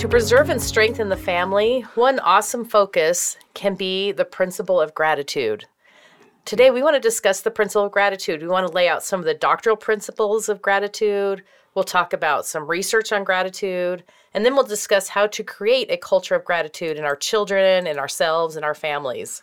To preserve and strengthen the family, one awesome focus can be the principle of gratitude. Today, we want to discuss the principle of gratitude. We want to lay out some of the doctrinal principles of gratitude. We'll talk about some research on gratitude, and then we'll discuss how to create a culture of gratitude in our children, in ourselves, and our families.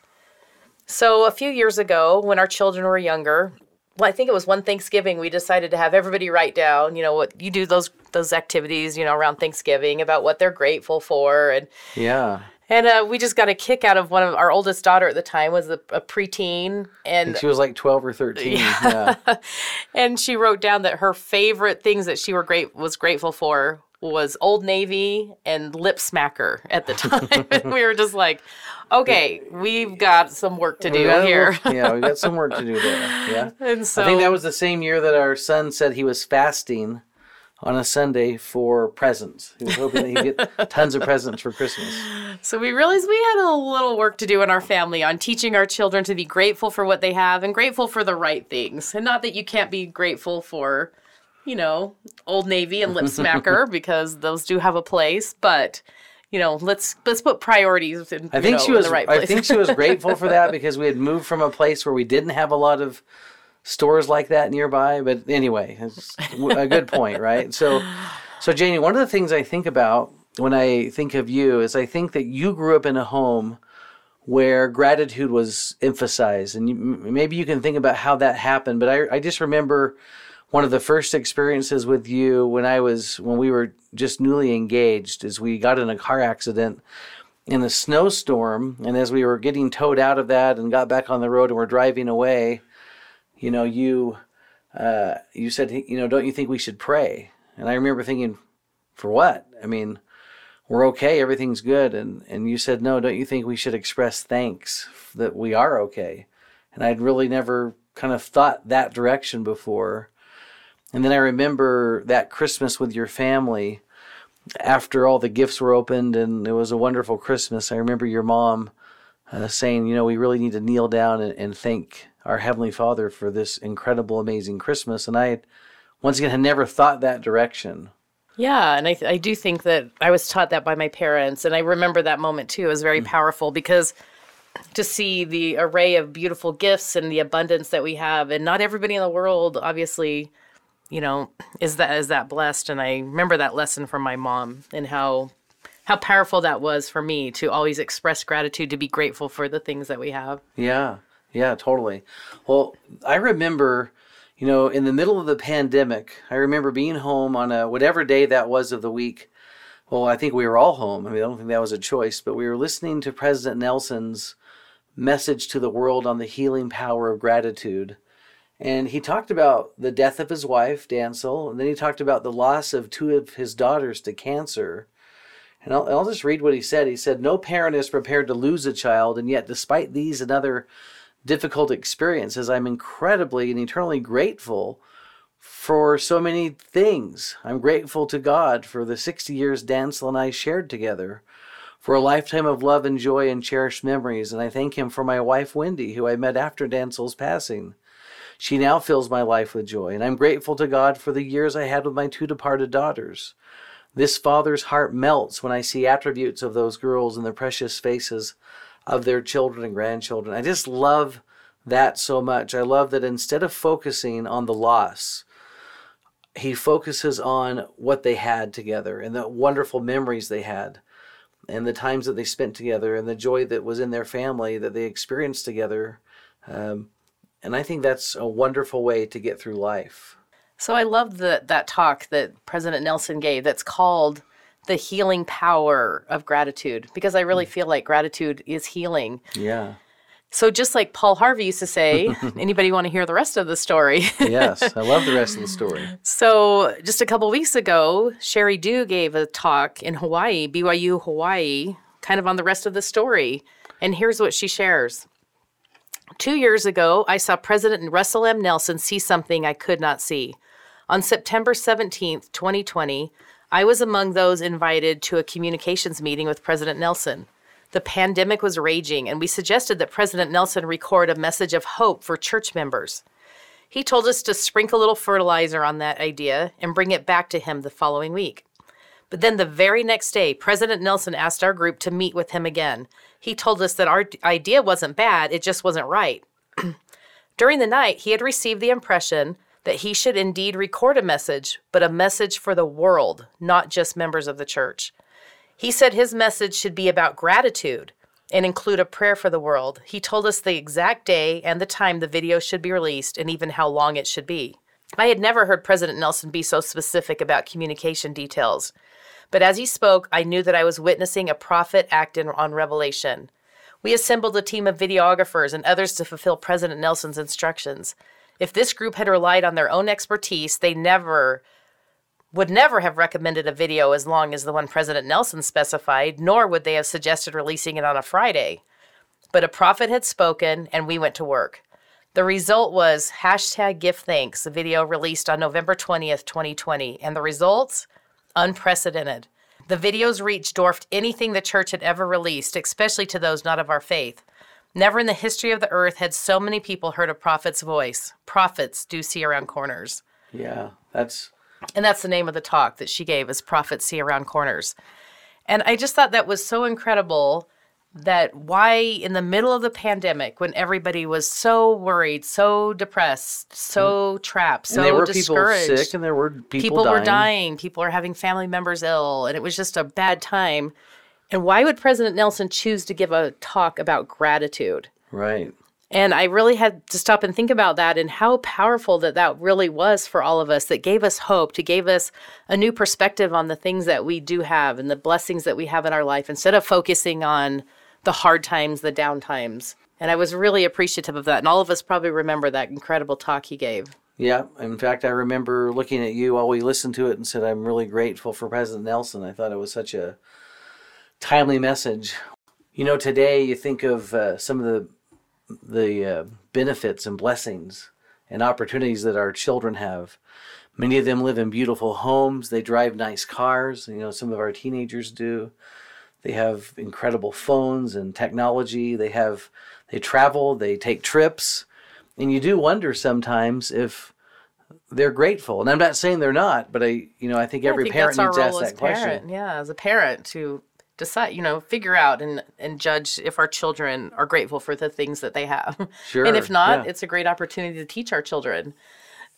So, a few years ago, when our children were younger, well, I think it was one Thanksgiving we decided to have everybody write down, you know, what you do those those activities, you know, around Thanksgiving about what they're grateful for and Yeah. and uh, we just got a kick out of one of our oldest daughter at the time was a, a preteen and she was like 12 or 13. Yeah. and she wrote down that her favorite things that she were great was grateful for was Old Navy and Lip Smacker at the time. we were just like, okay, we've got some work to do here. yeah, we got some work to do there. Yeah. and so I think that was the same year that our son said he was fasting on a Sunday for presents. He was hoping that he'd get tons of presents for Christmas. So we realized we had a little work to do in our family on teaching our children to be grateful for what they have and grateful for the right things. And not that you can't be grateful for, you know, Old Navy and Lip Smacker because those do have a place, but you know, let's let's put priorities in, I think know, she was the right I think she was grateful for that because we had moved from a place where we didn't have a lot of stores like that nearby. But anyway, it's a good point, right? So, so Janie, one of the things I think about when I think of you is I think that you grew up in a home where gratitude was emphasized, and you, maybe you can think about how that happened. But I, I just remember one of the first experiences with you when I was when we were just newly engaged, is we got in a car accident in a snowstorm, and as we were getting towed out of that and got back on the road and we're driving away, you know, you uh, you said, you know, don't you think we should pray? And I remember thinking, for what? I mean, we're okay, everything's good, and and you said, no, don't you think we should express thanks that we are okay? And I'd really never kind of thought that direction before. And then I remember that Christmas with your family after all the gifts were opened and it was a wonderful Christmas, I remember your mom uh, saying, you know, we really need to kneel down and, and thank our Heavenly Father for this incredible, amazing Christmas. And I, once again, had never thought that direction. Yeah, and I, th- I do think that I was taught that by my parents, and I remember that moment too. It was very powerful because to see the array of beautiful gifts and the abundance that we have, and not everybody in the world, obviously, you know, is that is that blessed. And I remember that lesson from my mom and how how powerful that was for me to always express gratitude, to be grateful for the things that we have. Yeah, yeah, totally. Well, I remember, you know, in the middle of the pandemic, I remember being home on a whatever day that was of the week. Well, I think we were all home. I mean, I don't think that was a choice, but we were listening to President Nelson's message to the world on the healing power of gratitude. And he talked about the death of his wife, Dantzel, and then he talked about the loss of two of his daughters to cancer. And I'll, I'll just read what he said. He said, No parent is prepared to lose a child, and yet, despite these and other difficult experiences, I'm incredibly and eternally grateful for so many things. I'm grateful to God for the 60 years Dantzel and I shared together, for a lifetime of love and joy and cherished memories, and I thank Him for my wife, Wendy, who I met after Dantzel's passing. She now fills my life with joy, and I'm grateful to God for the years I had with my two departed daughters. This father's heart melts when I see attributes of those girls in the precious faces of their children and grandchildren. I just love that so much. I love that instead of focusing on the loss, he focuses on what they had together and the wonderful memories they had and the times that they spent together and the joy that was in their family that they experienced together. Um, and I think that's a wonderful way to get through life. So I love the, that talk that President Nelson gave that's called the healing power of gratitude because I really mm. feel like gratitude is healing. Yeah. So just like Paul Harvey used to say, anybody want to hear the rest of the story? Yes. I love the rest of the story. so just a couple weeks ago, Sheri Dew gave a talk in Hawaii, BYU Hawaii, kind of on the rest of the story. And here's what she shares. Two years ago, I saw President Russell M. Nelson see something I could not see. On September 17, 2020, I was among those invited to a communications meeting with President Nelson. The pandemic was raging, and we suggested that President Nelson record a message of hope for church members. He told us to sprinkle a little fertilizer on that idea and bring it back to him the following week. But then the very next day, President Nelson asked our group to meet with him again. He told us that our idea wasn't bad, it just wasn't right. During the night, he had received the impression that he should indeed record a message, but a message for the world, not just members of the church. He said his message should be about gratitude and include a prayer for the world. He told us the exact day and the time the video should be released and even how long it should be. I had never heard President Nelson be so specific about communication details. But as he spoke, I knew that I was witnessing a prophet act in, on revelation. We assembled a team of videographers and others to fulfill President Nelson's instructions. If this group had relied on their own expertise, they never would never have recommended a video as long as the one President Nelson specified, nor would they have suggested releasing it on a Friday. But a prophet had spoken, and we went to work. The result was hashtag give thanks, a video released on November 20th, 2020. And the results? Unprecedented. The video's reach dwarfed anything the church had ever released, especially to those not of our faith. Never in the history of the earth had so many people heard a prophet's voice. Prophets do see around corners. Yeah, that's And that's the name of the talk that she gave is Prophets See Around Corners. And I just thought that was so incredible that why in the middle of the pandemic when everybody was so worried, so depressed, so mm. trapped, so and there were discouraged. people sick, and there were people, people dying. were dying, people were having family members ill, and it was just a bad time. And why would President Nelson choose to give a talk about gratitude? Right. And I really had to stop and think about that and how powerful that that really was for all of us, that gave us hope, to gave us a new perspective on the things that we do have and the blessings that we have in our life instead of focusing on the hard times, the down times. And I was really appreciative of that. And all of us probably remember that incredible talk he gave. Yeah. In fact, I remember looking at you while we listened to it and said, I'm really grateful for President Nelson. I thought it was such a timely message. You know, today you think of uh, some of the the uh, benefits and blessings and opportunities that our children have. Many of them live in beautiful homes. They drive nice cars. You know, some of our teenagers do. They have incredible phones and technology. They have they travel. They take trips, and you do wonder sometimes if they're grateful. And I'm not saying they're not, but I, you know, I think every I think parent needs to ask that question. parent. Yeah, as a parent to decide, you know, figure out and and judge if our children are grateful for the things that they have. Sure, and if not, yeah. it's a great opportunity to teach our children.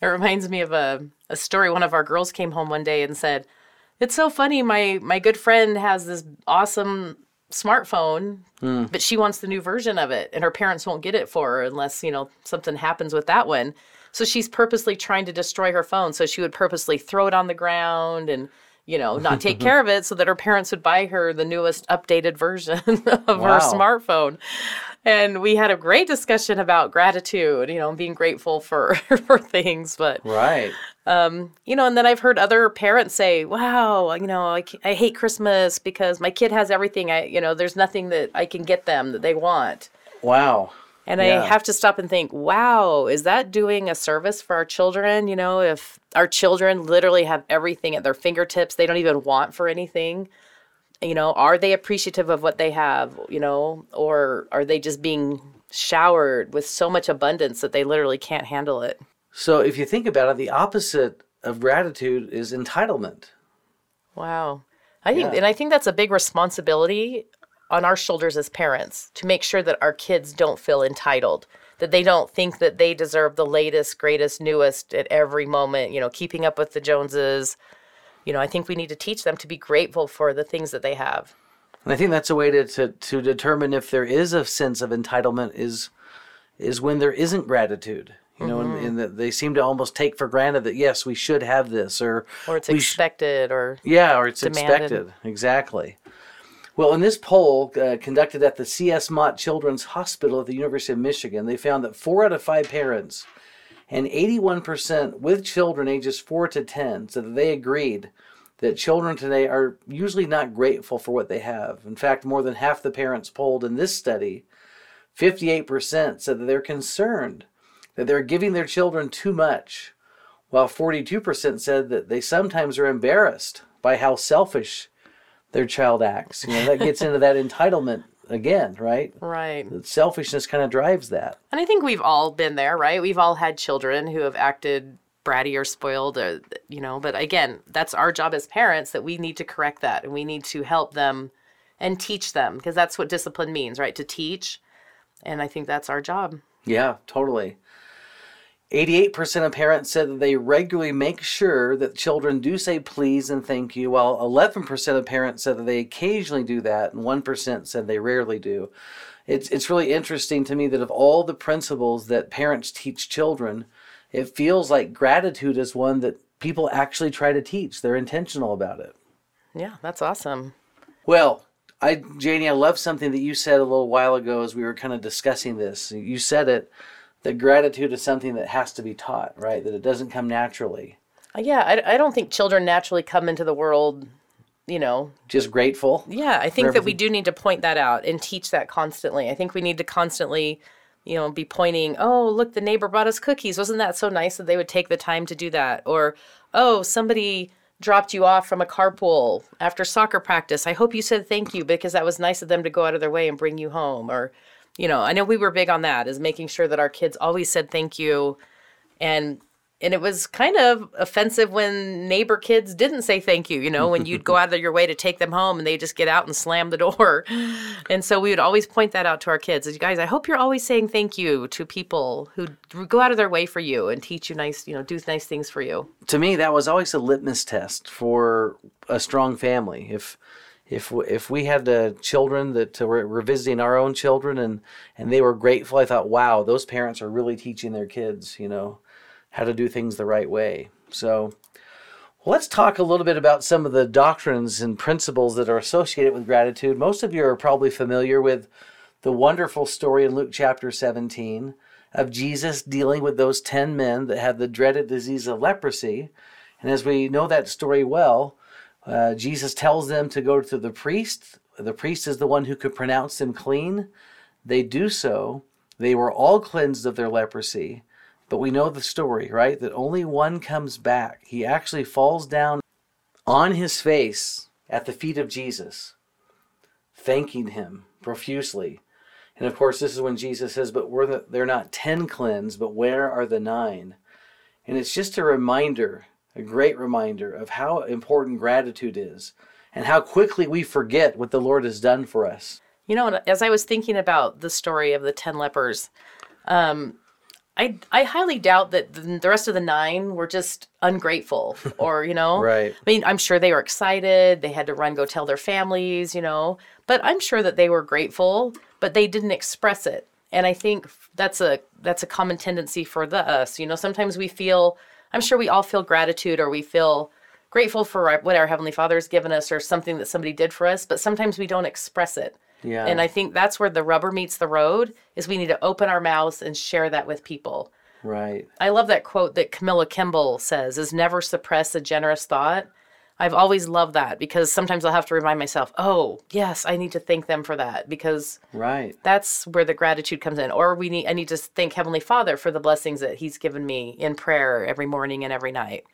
It reminds me of a, a story. One of our girls came home one day and said, It's so funny, my my good friend has this awesome smartphone, Hmm. but she wants the new version of it, and her parents won't get it for her unless, you know, something happens with that one. So she's purposely trying to destroy her phone. So she would purposely throw it on the ground and, you know, not take care of it so that her parents would buy her the newest updated version of Wow. her smartphone. And we had a great discussion about gratitude, you know, being grateful for for things, but Right. Um, you know, and then I've heard other parents say, "Wow, you know, I, I hate Christmas because my kid has everything. I, you know, there's nothing that I can get them that they want." Wow. And Yeah. I have to stop and think, wow, is that doing a service for our children? You know, if our children literally have everything at their fingertips, they don't even want for anything. You know, are they appreciative of what they have, you know, or are they just being showered with so much abundance that they literally can't handle it? So if you think about it, the opposite of gratitude is entitlement. Wow. I think, Yeah. and I think that's a big responsibility on our shoulders as parents to make sure that our kids don't feel entitled, that they don't think that they deserve the latest, greatest, newest at every moment, you know, keeping up with the Joneses. You know, I think we need to teach them to be grateful for the things that they have. And I think that's a way to, to, to determine if there is a sense of entitlement is is when there isn't gratitude. You know, Mm-hmm. and, and they seem to almost take for granted that yes, we should have this, or Or it's we sh- expected, or Yeah, or it's demanded. expected. Exactly. Well, in this poll uh, conducted at the C.S. Mott Children's Hospital at the University of Michigan, they found that four out of five parents and 81% with children ages 4 to 10 said that they agreed that children today are usually not grateful for what they have. In fact, more than half the parents polled in this study, 58% said that they're concerned that they're giving their children too much, while 42% said that they sometimes are embarrassed by how selfish their child acts. You know, that gets into that entitlement again, right? Right. Selfishness kind of drives that. And I think we've all been there, right? We've all had children who have acted bratty or spoiled or you know, but again, that's our job as parents that we need to correct that and we need to help them and teach them because that's what discipline means, right? To teach. And I think that's our job. Yeah, totally. 88% of parents said that they regularly make sure that children do say please and thank you, while 11% of parents said that they occasionally do that, and 1% said they rarely do. It's, it's really interesting to me that of all the principles that parents teach children, it feels like gratitude is one that people actually try to teach. They're intentional about it. Yeah, that's awesome. Well, I, Janie, I love something that you said a little while ago as we were kind of discussing this. You said it that gratitude is something that has to be taught, right? That it doesn't come naturally. Uh, yeah, I, I don't think children naturally come into the world, you know. Just grateful. Yeah, I think that we do need to point that out and teach that constantly. I think we need to constantly, you know, be pointing, oh, look, the neighbor brought us cookies. Wasn't that so nice that they would take the time to do that? Or, oh, somebody dropped you off from a carpool after soccer practice. I hope you said thank you because that was nice of them to go out of their way and bring you home. Or, you know, I know we were big on that, is making sure that our kids always said thank you. And and it was kind of offensive when neighbor kids didn't say thank you, you know, when you'd go out of your way to take them home and they just get out and slam the door. And so we would always point that out to our kids. You guys, I hope you're always saying thank you to people who go out of their way for you and teach you nice, you know, do nice things for you. To me, that was always a litmus test for a strong family. If if if we had the children that uh, were, were visiting our own children and and they were grateful, I thought, wow, those parents are really teaching their kids, you know, how to do things the right way. So. Let's talk a little bit about some of the doctrines and principles that are associated with gratitude. Most of you are probably familiar with the wonderful story in Luke chapter 17 of Jesus dealing with those 10 men that had the dreaded disease of leprosy. And as we know that story well, uh, Jesus tells them to go to the priest. The priest is the one who could pronounce them clean. They do so. They were all cleansed of their leprosy. But we know the story, right? That only one comes back. He actually falls down on his face at the feet of Jesus, thanking him profusely. And of course, this is when Jesus says, But we're the, they're not ten cleansed, but where are the nine? And it's just a reminder, a great reminder of how important gratitude is and how quickly we forget what the Lord has done for us. You know, as I was thinking about the story of the 10 lepers, um, I, I highly doubt that the rest of the nine were just ungrateful or, you know. Right. I mean, I'm sure they were excited. They had to run, go tell their families, you know. But I'm sure that they were grateful, but they didn't express it. And I think that's a that's a common tendency for the us. You know, sometimes we feel I'm sure we all feel gratitude or we feel grateful for our- what our heavenly Father has given us or something that somebody did for us, but sometimes we don't express it. Yeah. And I think that's where the rubber meets the road is we need to open our mouths and share that with people. Right. I love that quote that Camilla Kimball says is never suppress a generous thought. I've always loved that because sometimes I'll have to remind myself, "Oh, yes, I need to thank them for that" because Right. that's where the gratitude comes in. Or we need I need to thank Heavenly Father for the blessings that he's given me in prayer every morning and every night.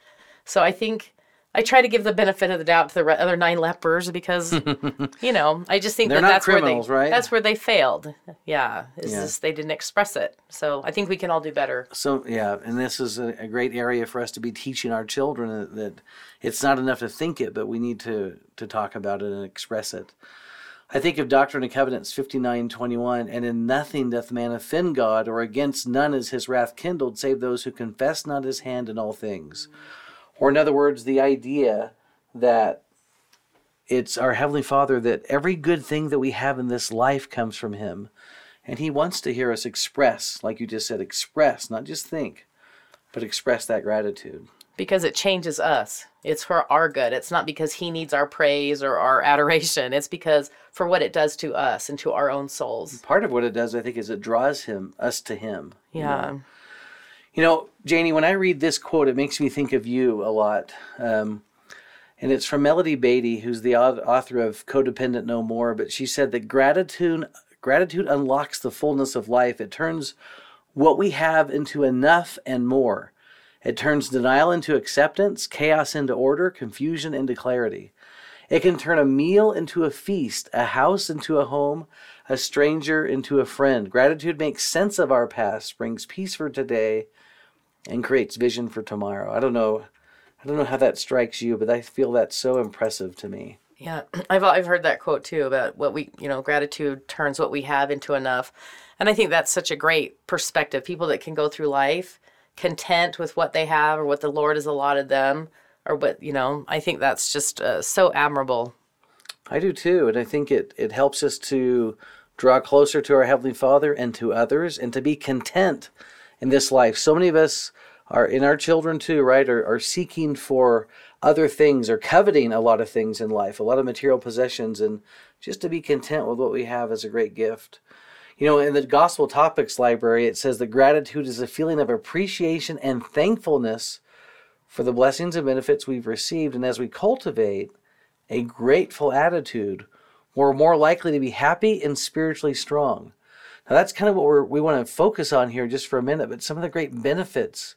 So I think I try to give the benefit of the doubt to the other nine lepers because, you know, I just think that that's where they right? that's where they failed. Yeah, is Yeah. just they didn't express it. So I think we can all do better. So yeah, and this is a, a great area for us to be teaching our children that, that it's not enough to think it, but we need to to talk about it and express it. I think of Doctrine and Covenants fifty nine twenty one, and in nothing doth man offend God, or against none is his wrath kindled, save those who confess not his hand in all things. Or in other words, the idea that it's our Heavenly Father that every good thing that we have in this life comes from Him. And He wants to hear us express, like you just said, express, not just think, but express that gratitude. because it changes us. It's for our good. It's not because he needs our praise or our adoration. It's because for what it does to us and to our own souls. Part of what it does, I think, is it draws him us to Him. you know. Yeah. You know, Janie, when I read this quote, it makes me think of you a lot. Um, And it's from Melody Beattie, who's the author of Codependent No More. But she said that gratitude, gratitude unlocks the fullness of life. It turns what we have into enough and more. It turns denial into acceptance, chaos into order, confusion into clarity. It can turn a meal into a feast, a house into a home, a stranger into a friend. Gratitude makes sense of our past, brings peace for today, and creates vision for tomorrow. I don't know I don't know how that strikes you, but I feel that's so impressive to me. Yeah, I've I've heard that quote too about what we, you know, gratitude turns what we have into enough. And I think that's such a great perspective. People that can go through life content with what they have or what the Lord has allotted them or what, you know, I think that's just uh, so admirable. I do too, and I think it it helps us to draw closer to our heavenly Father and to others and to be content in this life. So many of us are in our children too, right, are, are seeking for other things or coveting a lot of things in life, a lot of material possessions, and just to be content with what we have is a great gift. You know, in the Gospel Topics Library, it says that gratitude is a feeling of appreciation and thankfulness for the blessings and benefits we've received. And as we cultivate a grateful attitude, we're more likely to be happy and spiritually strong. Now, that's kind of what we're, we want to focus on here just for a minute, but some of the great benefits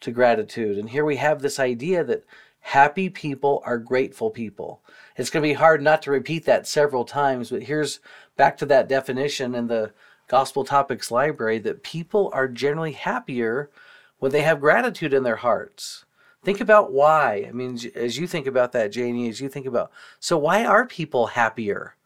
to gratitude. And here we have this idea that happy people are grateful people. It's going to be hard not to repeat that several times, but here's back to that definition in the Gospel Topics Library that people are generally happier when they have gratitude in their hearts. Think about why. I mean, as you think about that, Janie, as you think about, so why are people happier?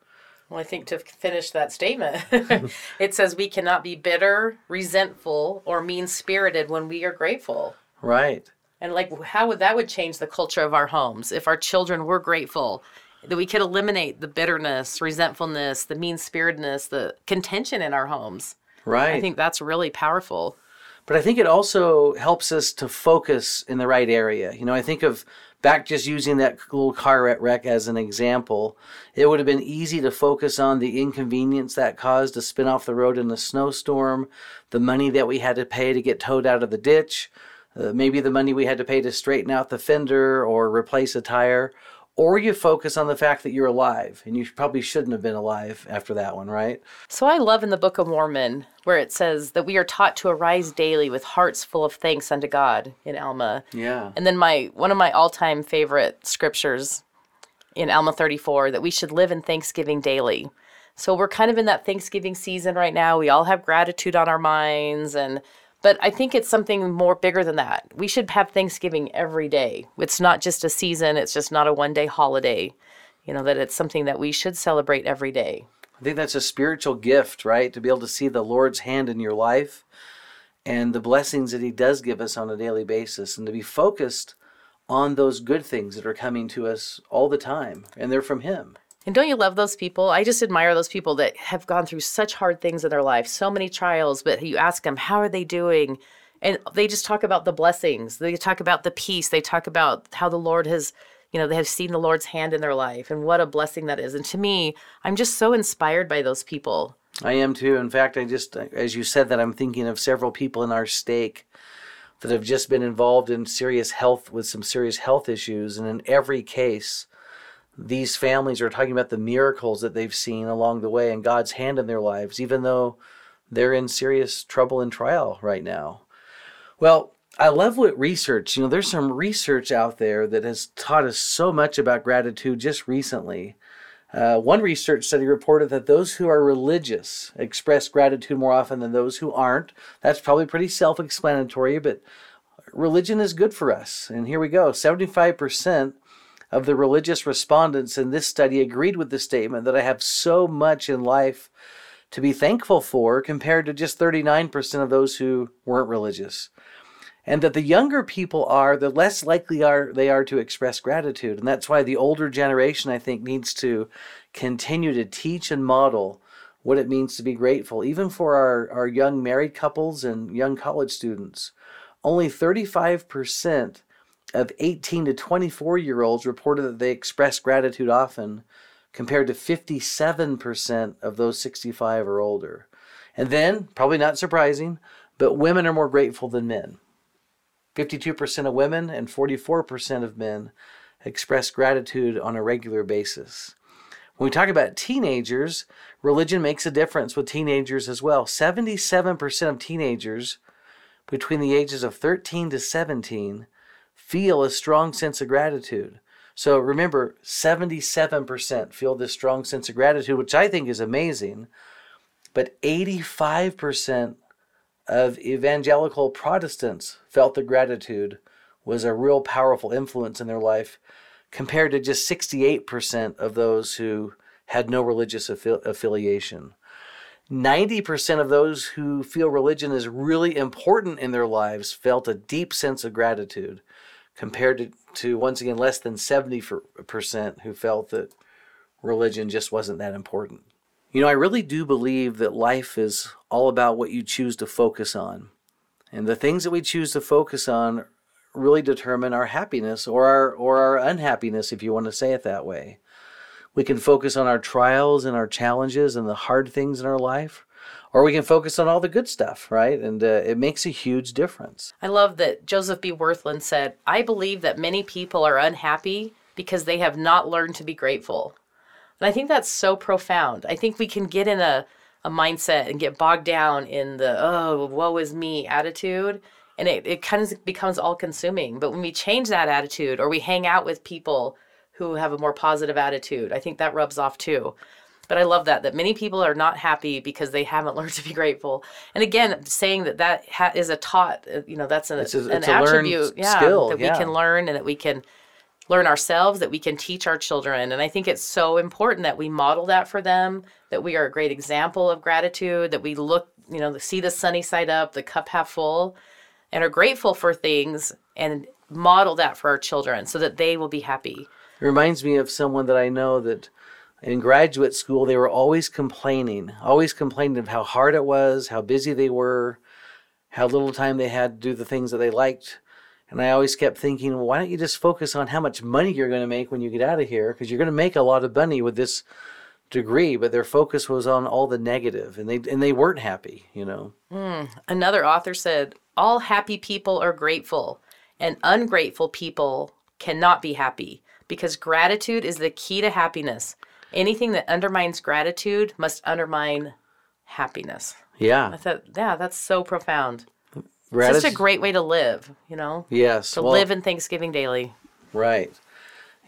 Well, I think to finish that statement, it says we cannot be bitter, resentful, or mean spirited when we are grateful. Right. And like how would that would change the culture of our homes if our children were grateful that we could eliminate the bitterness, resentfulness, the mean-spiritedness, the contention in our homes. Right. I think that's really powerful. But I think it also helps us to focus in the right area. You know, I think of back just using that little car wreck as an example, it would have been easy to focus on the inconvenience that caused to spin off the road in a snowstorm, the money that we had to pay to get towed out of the ditch, uh, maybe the money we had to pay to straighten out the fender or replace a tire, or you focus on the fact that you're alive and you probably shouldn't have been alive after that one, right? So I love in the Book of Mormon where it says that we are taught to arise daily with hearts full of thanks unto God in Alma. Yeah. And then my one of my all-time favorite scriptures in Alma 34 that we should live in thanksgiving daily. So we're kind of in that Thanksgiving season right now. We all have gratitude on our minds and but I think it's something more bigger than that. We should have Thanksgiving every day. It's not just a season, it's just not a one day holiday. You know, that it's something that we should celebrate every day. I think that's a spiritual gift, right? To be able to see the Lord's hand in your life and the blessings that He does give us on a daily basis and to be focused on those good things that are coming to us all the time and they're from Him. And don't you love those people? I just admire those people that have gone through such hard things in their life, so many trials, but you ask them, how are they doing? And they just talk about the blessings. They talk about the peace. They talk about how the Lord has, you know, they have seen the Lord's hand in their life and what a blessing that is. And to me, I'm just so inspired by those people. I am too. In fact, I just, as you said that, I'm thinking of several people in our stake that have just been involved in serious health with some serious health issues. And in every case, these families are talking about the miracles that they've seen along the way and God's hand in their lives, even though they're in serious trouble and trial right now. Well, I love what research, you know, there's some research out there that has taught us so much about gratitude just recently. Uh, one research study reported that those who are religious express gratitude more often than those who aren't. That's probably pretty self explanatory, but religion is good for us. And here we go 75% of the religious respondents in this study agreed with the statement that I have so much in life to be thankful for compared to just 39% of those who weren't religious. And that the younger people are, the less likely are they are to express gratitude. And that's why the older generation, I think, needs to continue to teach and model what it means to be grateful, even for our, our young married couples and young college students. Only 35% of 18 to 24 year olds reported that they express gratitude often, compared to 57% of those 65 or older. And then, probably not surprising, but women are more grateful than men. 52% of women and 44% of men express gratitude on a regular basis. When we talk about teenagers, religion makes a difference with teenagers as well. 77% of teenagers between the ages of 13 to 17 feel a strong sense of gratitude. So remember, 77% feel this strong sense of gratitude, which I think is amazing. But 85% of evangelical Protestants felt the gratitude was a real powerful influence in their life compared to just 68% of those who had no religious affi- affiliation. 90% of those who feel religion is really important in their lives felt a deep sense of gratitude compared to, to once again less than 70% who felt that religion just wasn't that important. You know, I really do believe that life is all about what you choose to focus on. And the things that we choose to focus on really determine our happiness or our or our unhappiness if you want to say it that way. We can focus on our trials and our challenges and the hard things in our life, or we can focus on all the good stuff, right? And uh, it makes a huge difference. I love that Joseph B. Wirthlin said, I believe that many people are unhappy because they have not learned to be grateful. And I think that's so profound. I think we can get in a, a mindset and get bogged down in the, oh, woe is me attitude. And it, it kind of becomes all consuming. But when we change that attitude or we hang out with people who have a more positive attitude, I think that rubs off too. But I love that that many people are not happy because they haven't learned to be grateful. And again, saying that that ha- is a taught, uh, you know, that's an, It's a- an it's a attribute, yeah, skill, that yeah. we can learn and that we can learn ourselves, that we can teach our children. And I think it's so important that we model that for them, that we are a great example of gratitude, that we look, you know, see the sunny side up, the cup half full, and are grateful for things and model that for our children so that they will be happy. It reminds me of someone that I know that in graduate school they were always complaining, always complaining of how hard it was, how busy they were, how little time they had to do the things that they liked. And I always kept thinking, well, why don't you just focus on how much money you're going to make when you get out of here? Because you're going to make a lot of money with this degree. But their focus was on all the negative, and they and they weren't happy. You know. Mm, another author said, All happy people are grateful, and ungrateful people cannot be happy because gratitude is the key to happiness. Anything that undermines gratitude must undermine happiness. Yeah. I thought, yeah, that's so profound. It's such a great way to live, you know, Yes. to well- live in Thanksgiving daily. Right.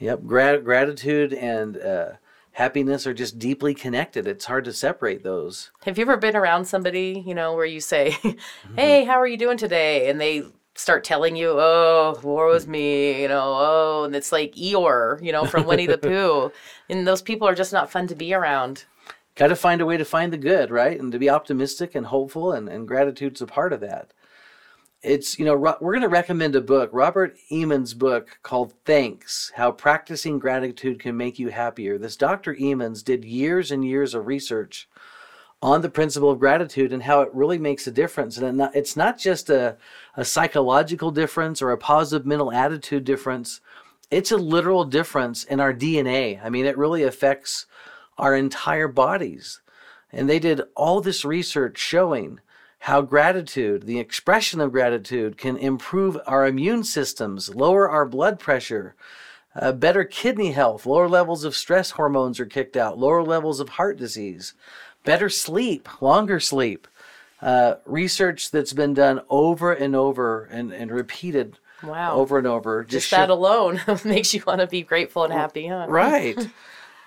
Yep. Grat- gratitude and uh, happiness are just deeply connected. It's hard to separate those. Have you ever been around somebody, you know, where you say, Mm-hmm. "Hey, how are you doing today?" and they start telling you, "Oh, war is mm. me," you know, "Oh," and it's like Eeyore, you know, from Winnie the Pooh, and those people are just not fun to be around. Got to find a way to find the good, right? And to be optimistic and hopeful, and, and gratitude's a part of that. It's, you know, we're going to recommend a book, Robert Emmons' book called Thanks How Practicing Gratitude Can Make You Happier. This Dr. Emmons did years and years of research on the principle of gratitude and how it really makes a difference. And it's not just a, a psychological difference or a positive mental attitude difference, it's a literal difference in our DNA. I mean, it really affects our entire bodies. And they did all this research showing how gratitude, the expression of gratitude, can improve our immune systems, lower our blood pressure, uh, better kidney health, lower levels of stress hormones are kicked out, lower levels of heart disease, better sleep, longer sleep. Uh, research that's been done over and over and, and repeated Wow. over and over. Just show- that alone makes you want to be grateful and happy, huh? Right.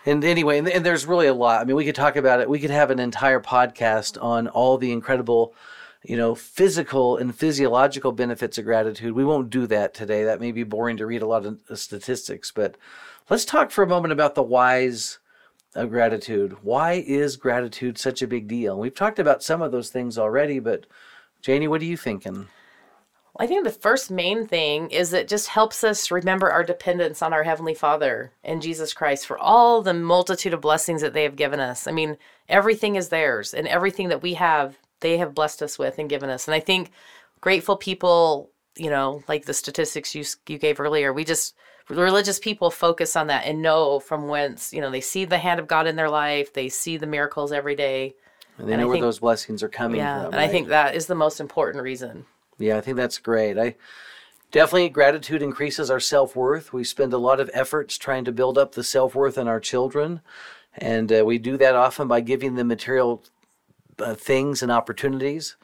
and anyway, and, and there's really a lot. I mean, we could talk about it. We could have an entire podcast on all the incredible, you know, physical and physiological benefits of gratitude. We won't do that today. That may be boring to read a lot of statistics, but let's talk for a moment about the whys of gratitude. Why is gratitude such a big deal? We've talked about some of those things already, but Janie, what are you thinking? I think the first main thing is it just helps us remember our dependence on our Heavenly Father and Jesus Christ for all the multitude of blessings that they have given us. I mean, everything is theirs, and everything that we have, they have blessed us with and given us. And I think grateful people, you know, like the statistics you you gave earlier, we just religious people focus on that and know from whence, you know, they see the hand of God in their life, they see the miracles every day. And they And know where those blessings are coming Yeah, from. and I think that is the most important reason. Yeah, I think that's great. I, Definitely, gratitude increases our self worth. We spend a lot of efforts trying to build up the self worth in our children. And uh, we do that often by giving them material uh, things and opportunities.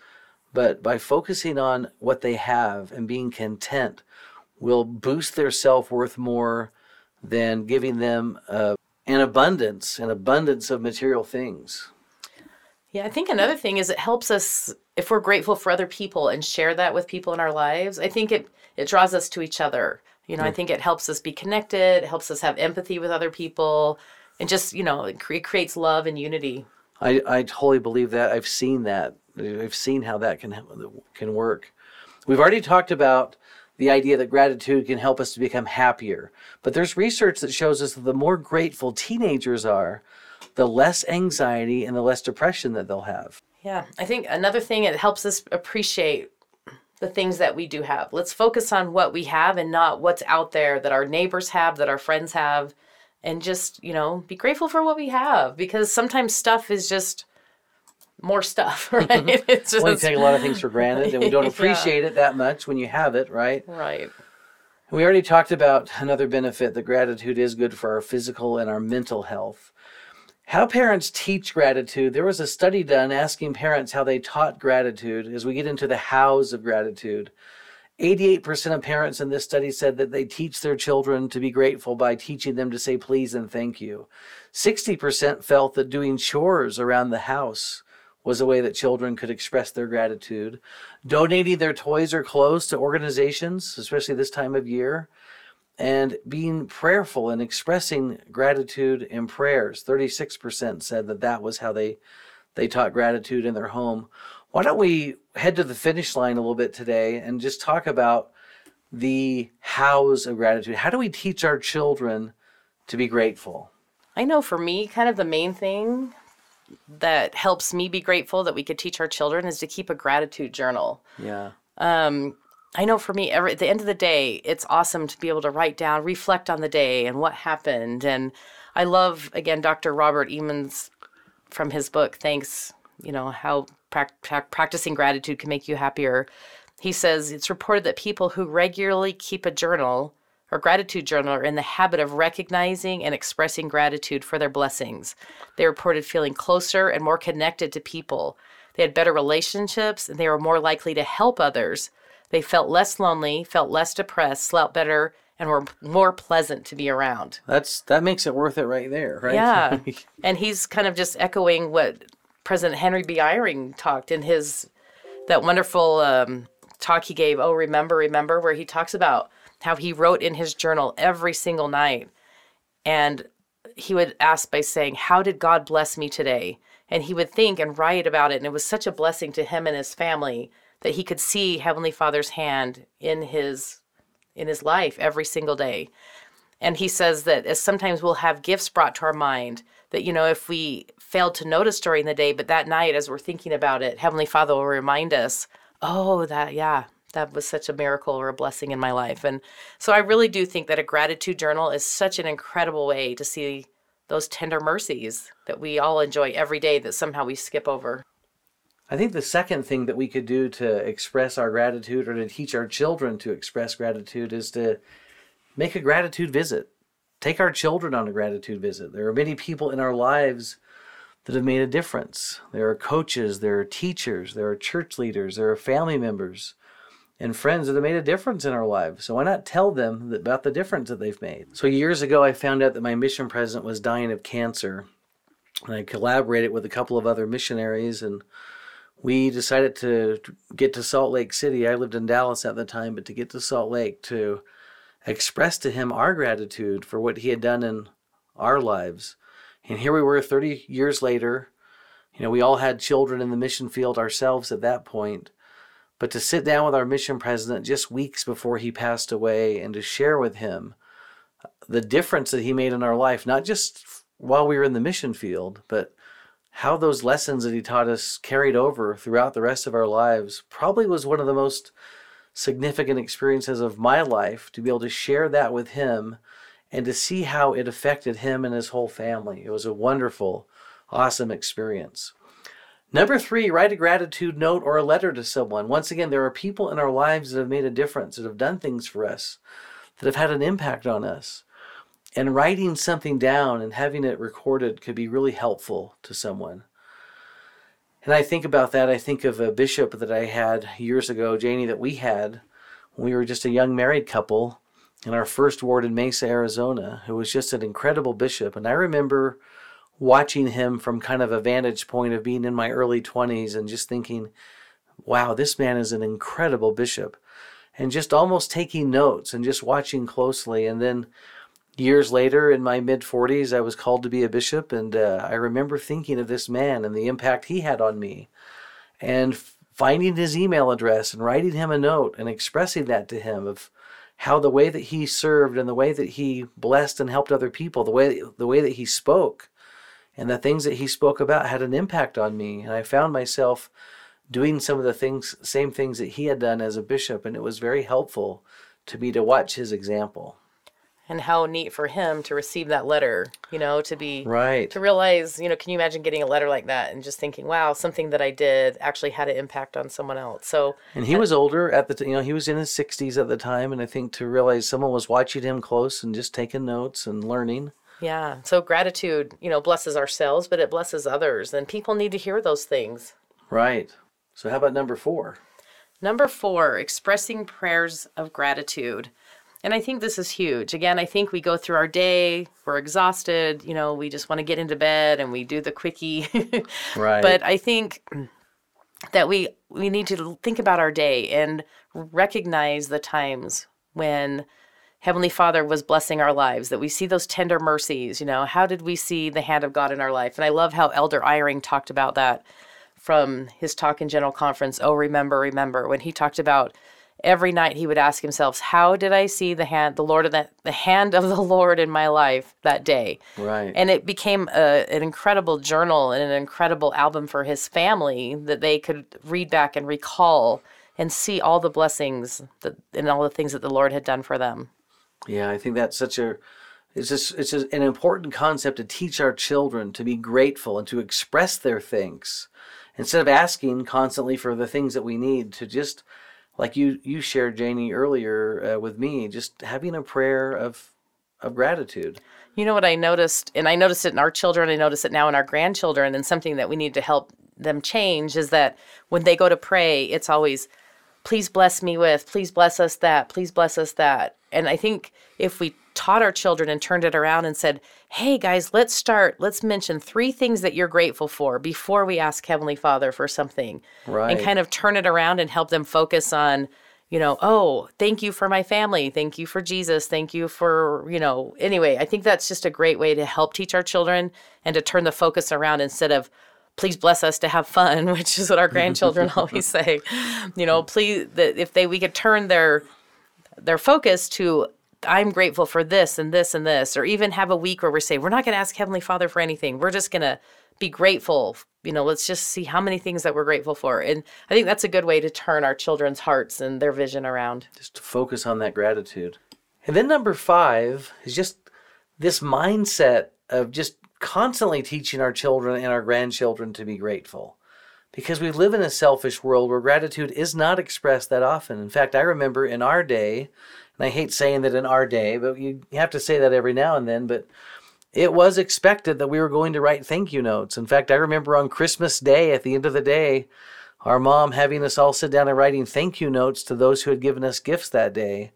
But by focusing on what they have and being content, will boost their self worth more than giving them uh, an abundance, an abundance of material things. Yeah, I think another thing is it helps us if we're grateful for other people and share that with people in our lives. I think it it draws us to each other. You know, I think it helps us be connected, it helps us have empathy with other people, and just you know, it cre- creates love and unity. I, I totally believe that. I've seen that. I've seen how that can can work. We've already talked about the idea that gratitude can help us to become happier. But there's research that shows us that the more grateful teenagers are, the less anxiety and the less depression that they'll have. Yeah, I think another thing it helps us appreciate the things that we do have. Let's focus on what we have and not what's out there that our neighbors have, that our friends have, and just, you know, be grateful for what we have because sometimes stuff is just more stuff, right? It's Well, we just take a lot of things for granted and we don't Yeah. appreciate it that much when you have it, right? right. We already talked about another benefit that gratitude is good for our physical and our mental health. How parents teach gratitude. There was a study done asking parents how they taught gratitude as we get into the hows of gratitude. 88% of parents in this study said that they teach their children to be grateful by teaching them to say please and thank you. 60% felt that doing chores around the house was a way that children could express their gratitude. Donating their toys or clothes to organizations, especially this time of year, and being prayerful and expressing gratitude in prayers. 36% said that that was how they they taught gratitude in their home. Why don't we head to the finish line a little bit today and just talk about the hows of gratitude? How do we teach our children to be grateful? I know for me, kind of the main thing that helps me be grateful that we could teach our children is to keep a gratitude journal. Yeah. Um, I know for me, every, at the end of the day, it's awesome to be able to write down, reflect on the day and what happened. And I love, again, Dr. Robert Emmons from his book, Thanks, you know, how prac- prac- practicing gratitude can make you happier. He says it's reported that people who regularly keep a journal or gratitude journal are in the habit of recognizing and expressing gratitude for their blessings. They reported feeling closer and more connected to people. They had better relationships and they were more likely to help others. They felt less lonely, felt less depressed, slept better, and were more pleasant to be around. That's that makes it worth it right there, right? Yeah. and he's kind of just echoing what President Henry B. Eyring talked in his that wonderful um, talk he gave. Oh, remember, remember, where he talks about how he wrote in his journal every single night, and he would ask by saying, "How did God bless me today?" And he would think and write about it, and it was such a blessing to him and his family that he could see Heavenly Father's hand in his in his life every single day. And he says that as sometimes we'll have gifts brought to our mind that, you know, if we failed to notice during the day, but that night as we're thinking about it, Heavenly Father will remind us, oh, that, yeah, that was such a miracle or a blessing in my life. And so I really do think that a gratitude journal is such an incredible way to see those tender mercies that we all enjoy every day that somehow we skip over. I think the second thing that we could do to express our gratitude or to teach our children to express gratitude is to make a gratitude visit. Take our children on a gratitude visit. There are many people in our lives that have made a difference. There are coaches, there are teachers, there are church leaders, there are family members and friends that have made a difference in our lives. So why not tell them about the difference that they've made? So years ago, I found out that my mission president was dying of cancer. And I collaborated with a couple of other missionaries and we decided to get to Salt Lake City. I lived in Dallas at the time, but to get to Salt Lake to express to him our gratitude for what he had done in our lives. And here we were 30 years later. You know, we all had children in the mission field ourselves at that point. But to sit down with our mission president just weeks before he passed away and to share with him the difference that he made in our life, not just while we were in the mission field, but how those lessons that he taught us carried over throughout the rest of our lives probably was one of the most significant experiences of my life to be able to share that with him and to see how it affected him and his whole family. It was a wonderful, awesome experience. Number three, write a gratitude note or a letter to someone. Once again, there are people in our lives that have made a difference, that have done things for us, that have had an impact on us. And writing something down and having it recorded could be really helpful to someone. And I think about that. I think of a bishop that I had years ago, Janie, that we had when we were just a young married couple in our first ward in Mesa, Arizona, who was just an incredible bishop. And I remember watching him from kind of a vantage point of being in my early 20s and just thinking, wow, this man is an incredible bishop. And just almost taking notes and just watching closely. And then years later, in my mid 40s, I was called to be a bishop. And uh, I remember thinking of this man and the impact he had on me. And finding his email address and writing him a note and expressing that to him of how the way that he served and the way that he blessed and helped other people, the way the way that he spoke, and the things that he spoke about had an impact on me. And I found myself doing some of the things, same things that he had done as a bishop, and it was very helpful to me to watch his example. And how neat for him to receive that letter you know to be right. to realize you know can you imagine getting a letter like that and just thinking wow something that i did actually had an impact on someone else. So and he uh, was older at the t- you know he was in his 60s at the time and i think to realize someone was watching him close and just taking notes and learning yeah so gratitude you know blesses ourselves but it blesses others and people need to hear those things right so how about number four number four expressing prayers of gratitude and I think this is huge. Again, I think we go through our day, we're exhausted, you know, we just want to get into bed and we do the quickie. right. But I think that we we need to think about our day and recognize the times when Heavenly Father was blessing our lives, that we see those tender mercies, you know, how did we see the hand of God in our life? And I love how Elder Eyring talked about that from his talk in General Conference, Oh Remember, Remember, when he talked about every night he would ask himself, "How did I see the hand, the Lord of the, the hand of the Lord in my life that day?" Right. And it became a, an incredible journal and an incredible album for his family that they could read back and recall and see all the blessings that, and all the things that the Lord had done for them. Yeah, I think that's such a it's just it's just an important concept to teach our children to be grateful and to express their thanks instead of asking constantly for the things that we need to just like you you shared Janie earlier uh, with me, just having a prayer of of gratitude. You know what I noticed, and I noticed it in our children. I notice it now in our grandchildren, and something that we need to help them change is that when they go to pray, it's always, "Please bless me with," "Please bless us that," "Please bless us that." And I think if we taught our children and turned it around and said, hey guys, let's start, let's mention three things that you're grateful for before we ask Heavenly Father for something. Right. And kind of turn it around and help them focus on, you know, oh, thank you for my family. Thank you for Jesus. Thank you for, you know, anyway, I think that's just a great way to help teach our children and to turn the focus around instead of, please bless us to have fun, which is what our grandchildren always say. You know, please that if they we could turn their their focus to I'm grateful for this and this and this, or even have a week where we say, we're not going to ask Heavenly Father for anything. We're just going to be grateful. You know, let's just see how many things that we're grateful for. And I think that's a good way to turn our children's hearts and their vision around. Just to focus on that gratitude. And then number five is just this mindset of just constantly teaching our children and our grandchildren to be grateful. Because we live in a selfish world where gratitude is not expressed that often. In fact, I remember in our day, and I hate saying that in our day, but you have to say that every now and then. But it was expected that we were going to write thank you notes. In fact, I remember on Christmas Day, at the end of the day, our mom having us all sit down and writing thank you notes to those who had given us gifts that day.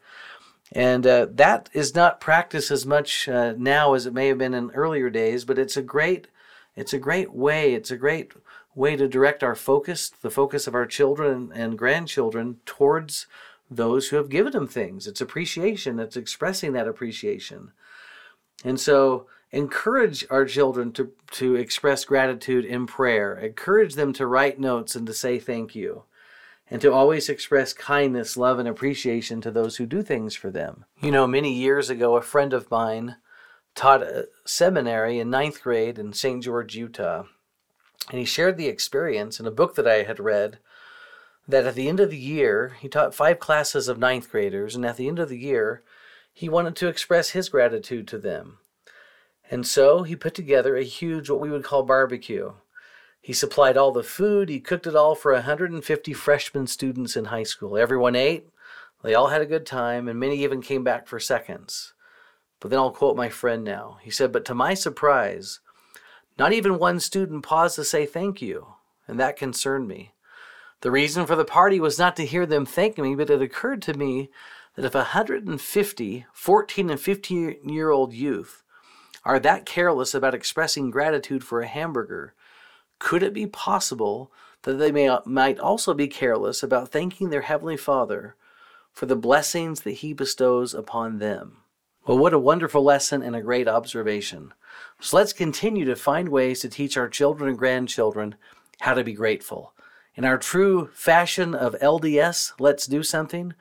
And uh, that is not practiced as much uh, now as it may have been in earlier days, but it's a great, it's a great way. It's a great way to direct our focus, the focus of our children and grandchildren, towards those who have given them things. It's appreciation, it's expressing that appreciation. And so encourage our children to, to express gratitude in prayer. Encourage them to write notes and to say thank you. And to always express kindness, love, and appreciation to those who do things for them. You know, many years ago, a friend of mine taught a seminary in ninth grade in St. George, Utah. And he shared the experience in a book that I had read that at the end of the year, he taught five classes of ninth graders, and at the end of the year, he wanted to express his gratitude to them. And so he put together a huge, what we would call barbecue. He supplied all the food, he cooked it all for 150 freshman students in high school. Everyone ate, they all had a good time, and many even came back for seconds. But then I'll quote my friend now. He said, But to my surprise, not even one student paused to say thank you, and that concerned me. The reason for the party was not to hear them thank me, but it occurred to me that if 150 14 and 15 year old youth are that careless about expressing gratitude for a hamburger, could it be possible that they may, might also be careless about thanking their Heavenly Father for the blessings that He bestows upon them? Well, what a wonderful lesson and a great observation. So let's continue to find ways to teach our children and grandchildren how to be grateful. In our true fashion of LDS, let's do something,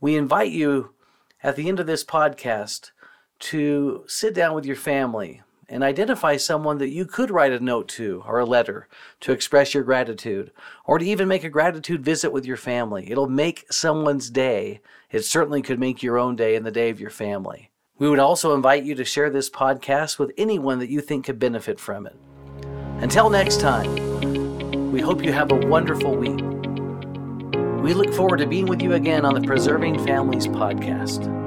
we invite you at the end of this podcast to sit down with your family and identify someone that you could write a note to or a letter to express your gratitude, or to even make a gratitude visit with your family. It'll make someone's day. It certainly could make your own day and the day of your family. We would also invite you to share this podcast with anyone that you think could benefit from it. Until next time, we hope you have a wonderful week. We look forward to being with you again on the Preserving Families podcast.